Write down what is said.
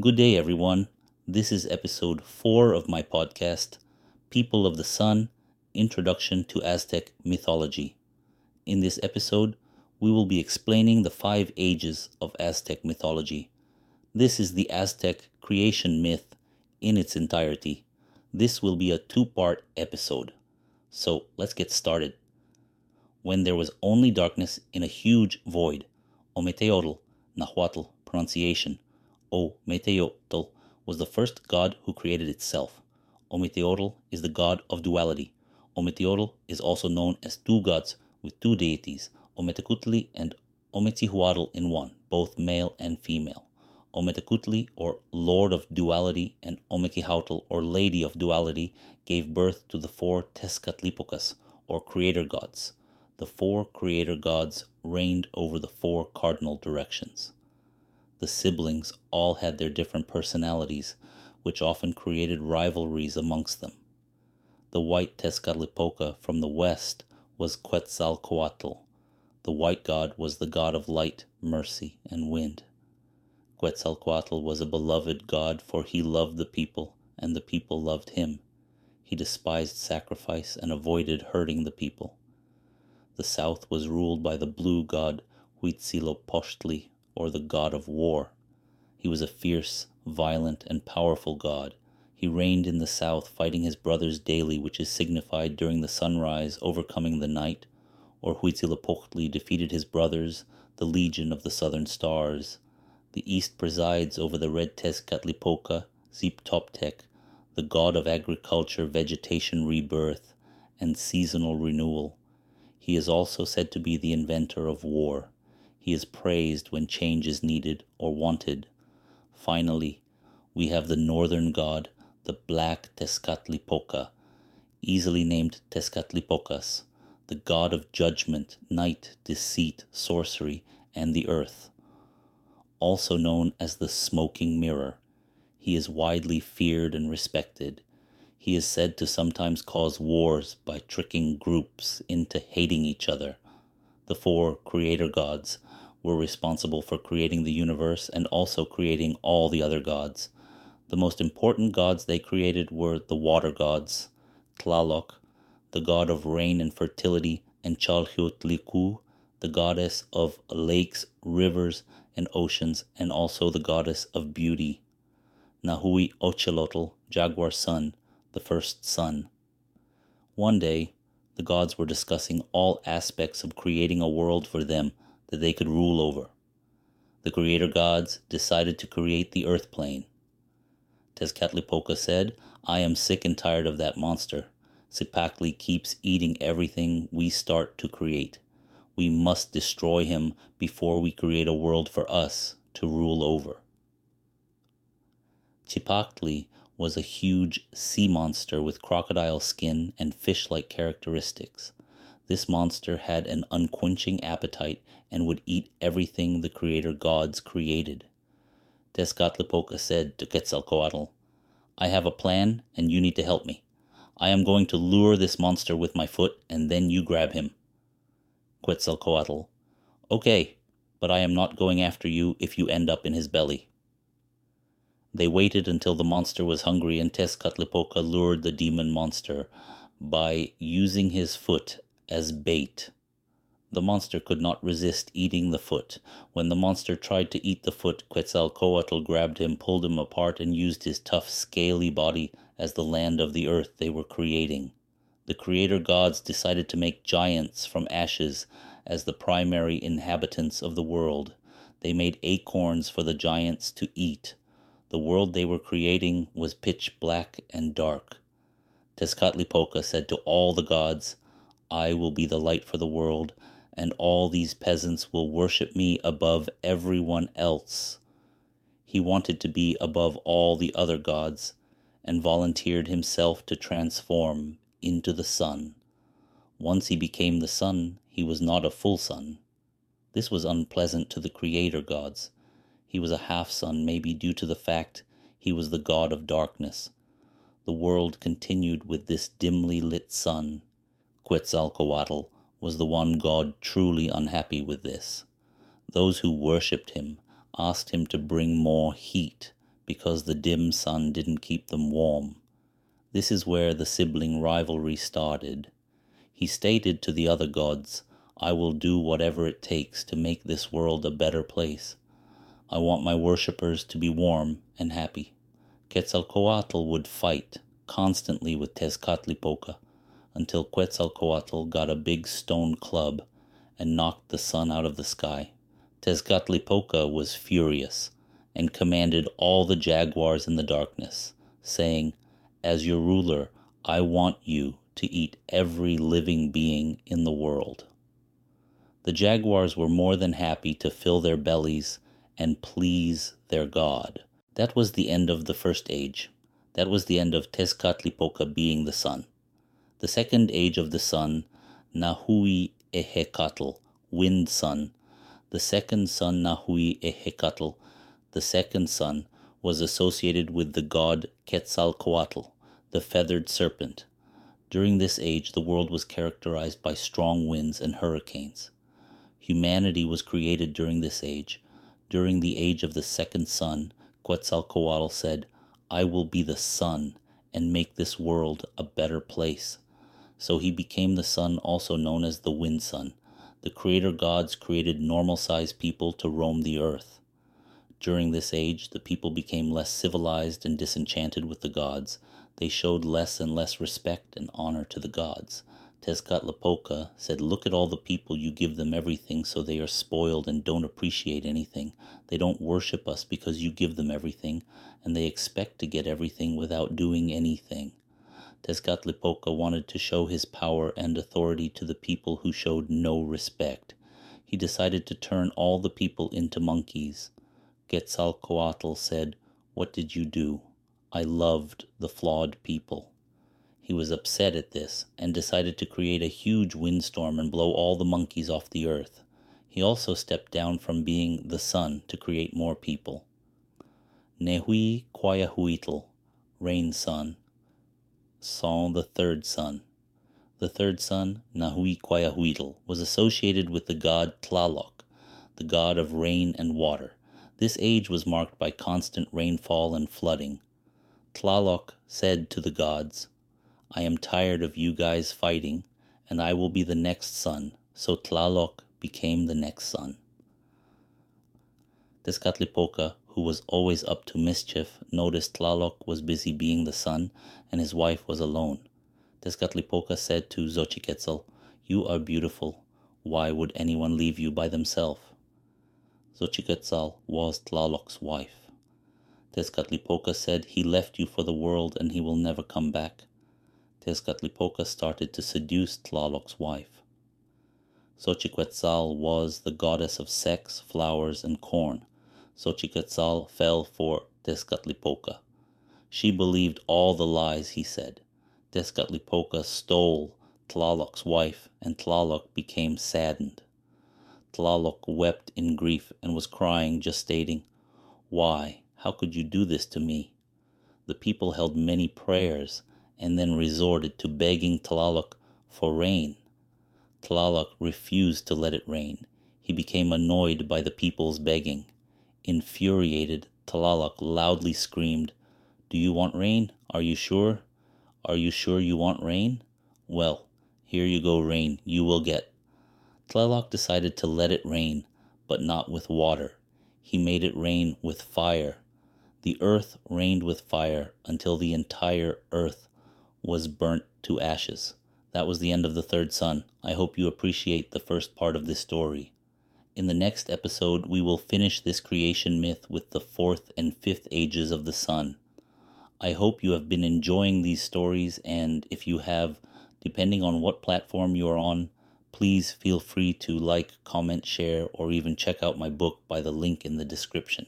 Good day, everyone. This is episode four of my podcast, People of the Sun Introduction to Aztec Mythology. In this episode, we will be explaining the five ages of Aztec mythology. This is the Aztec creation myth in its entirety. This will be a two part episode. So let's get started. When there was only darkness in a huge void, Ometeotl, Nahuatl pronunciation, O Meteotl, was the first god who created itself. Ometeotl is the god of duality. Ometeotl is also known as two gods with two deities, Ometecutli and Ometzihuatl in one, both male and female. Ometecutli, or Lord of Duality, and Omekihautl, or Lady of Duality, gave birth to the four Tezcatlipocas, or creator gods. The four creator gods reigned over the four cardinal directions. The siblings all had their different personalities, which often created rivalries amongst them. The white Tezcatlipoca from the west was Quetzalcoatl. The white god was the god of light, mercy, and wind. Quetzalcoatl was a beloved god, for he loved the people, and the people loved him. He despised sacrifice and avoided hurting the people. The south was ruled by the blue god Huitzilopochtli, or the god of war. He was a fierce, violent, and powerful god. He reigned in the south, fighting his brothers daily, which is signified during the sunrise, overcoming the night. Or Huitzilopochtli defeated his brothers, the legion of the southern stars. The east presides over the red Tezcatlipoca, Xipe Totec, the god of agriculture, vegetation rebirth, and seasonal renewal. He is also said to be the inventor of war. He is praised when change is needed or wanted. Finally, we have the northern god, the black Tezcatlipoca, easily named Tezcatlipocas, the god of judgment, night, deceit, sorcery, and the earth also known as the smoking mirror. He is widely feared and respected. He is said to sometimes cause wars by tricking groups into hating each other. The four creator gods were responsible for creating the universe and also creating all the other gods. The most important gods they created were the water gods, Tlaloc, the god of rain and fertility, and Chalchiuhtlicue, the goddess of lakes, rivers, and oceans, and also the goddess of beauty. Nahui Ocelotl, Jaguar Sun, the first sun. One day, the gods were discussing all aspects of creating a world for them that they could rule over. The creator gods decided to create the earth plane. Tezcatlipoca said, I am sick and tired of that monster. Cipactli keeps eating everything we start to create. We must destroy him before we create a world for us to rule over. Cipactli was a huge sea monster with crocodile skin and fish like characteristics. This monster had an unquenching appetite and would eat everything the creator gods created. Tezcatlipoca said to Quetzalcoatl, I have a plan and you need to help me. I am going to lure this monster with my foot and then you grab him. Quetzalcoatl. Okay, but I am not going after you if you end up in his belly. They waited until the monster was hungry, and Tezcatlipoca lured the demon monster by using his foot as bait. The monster could not resist eating the foot. When the monster tried to eat the foot, Quetzalcoatl grabbed him, pulled him apart, and used his tough, scaly body as the land of the earth they were creating the creator gods decided to make giants from ashes as the primary inhabitants of the world. They made acorns for the giants to eat. The world they were creating was pitch black and dark. Tezcatlipoca said to all the gods, I will be the light for the world, and all these peasants will worship me above everyone else. He wanted to be above all the other gods, and volunteered himself to transform into the sun. Once he became the sun, he was not a full sun. This was unpleasant to the creator gods. He was a half sun, maybe due to the fact he was the god of darkness. The world continued with this dimly lit sun. Quetzalcoatl was the one god truly unhappy with this. Those who worshipped him asked him to bring more heat because the dim sun didn't keep them warm. This is where the sibling rivalry started. He stated to the other gods, I will do whatever it takes to make this world a better place. I want my worshippers to be warm and happy. Quetzalcoatl would fight constantly with Tezcatlipoca until Quetzalcoatl got a big stone club and knocked the sun out of the sky. Tezcatlipoca was furious and commanded all the jaguars in the darkness, saying, As your ruler, I want you to eat every living being in the world. The jaguars were more than happy to fill their bellies and please their god. That was the end of the first age. That was the end of Tezcatlipoca being the sun. The second age of the sun, Nahui Ehecatl, wind sun, the second sun Nahui Ehecatl, the second sun, was associated with the god Quetzalcoatl, the feathered serpent. During this age, the world was characterized by strong winds and hurricanes. Humanity was created during this age. During the age of the second sun, Quetzalcoatl said, I will be the sun and make this world a better place. So he became the sun, also known as the wind sun. The creator gods created normal sized people to roam the earth. During this age, the people became less civilized and disenchanted with the gods. They showed less and less respect and honor to the gods. Tezcatlipoca said, Look at all the people, you give them everything, so they are spoiled and don't appreciate anything. They don't worship us because you give them everything, and they expect to get everything without doing anything. Tezcatlipoca wanted to show his power and authority to the people who showed no respect. He decided to turn all the people into monkeys. Quetzalcoatl said, What did you do? I loved the flawed people. He was upset at this and decided to create a huge windstorm and blow all the monkeys off the earth. He also stepped down from being the sun to create more people. Nahui Quiahuitl, rain sun, saw the third sun. The third sun, Nahui Quiahuitl, was associated with the god Tlaloc, the god of rain and water. This age was marked by constant rainfall and flooding. Tlaloc said to the gods, I am tired of you guys fighting, and I will be the next sun. So Tlaloc became the next sun. Tezcatlipoca, who was always up to mischief, noticed Tlaloc was busy being the sun and his wife was alone. Tezcatlipoca said to Xochiquetzal, You are beautiful. Why would anyone leave you by themselves? Xochiquetzal was Tlaloc's wife. Tezcatlipoca said, He left you for the world and he will never come back. Tezcatlipoca started to seduce Tlaloc's wife. Xochiquetzal was the goddess of sex, flowers, and corn. Xochiquetzal fell for Tezcatlipoca. She believed all the lies he said. Tezcatlipoca stole Tlaloc's wife, and Tlaloc became saddened. Tlaloc wept in grief and was crying, just stating, Why? How could you do this to me? The people held many prayers and then resorted to begging Tlaloc for rain. Tlaloc refused to let it rain. He became annoyed by the people's begging. Infuriated, Tlaloc loudly screamed, Do you want rain? Are you sure? Are you sure you want rain? Well, here you go, rain, you will get. Tlaloc decided to let it rain, but not with water. He made it rain with fire the earth rained with fire until the entire earth was burnt to ashes. That was the end of the third sun. I hope you appreciate the first part of this story. In the next episode, we will finish this creation myth with the fourth and fifth ages of the sun. I hope you have been enjoying these stories, and if you have, depending on what platform you are on, please feel free to like, comment, share, or even check out my book by the link in the description.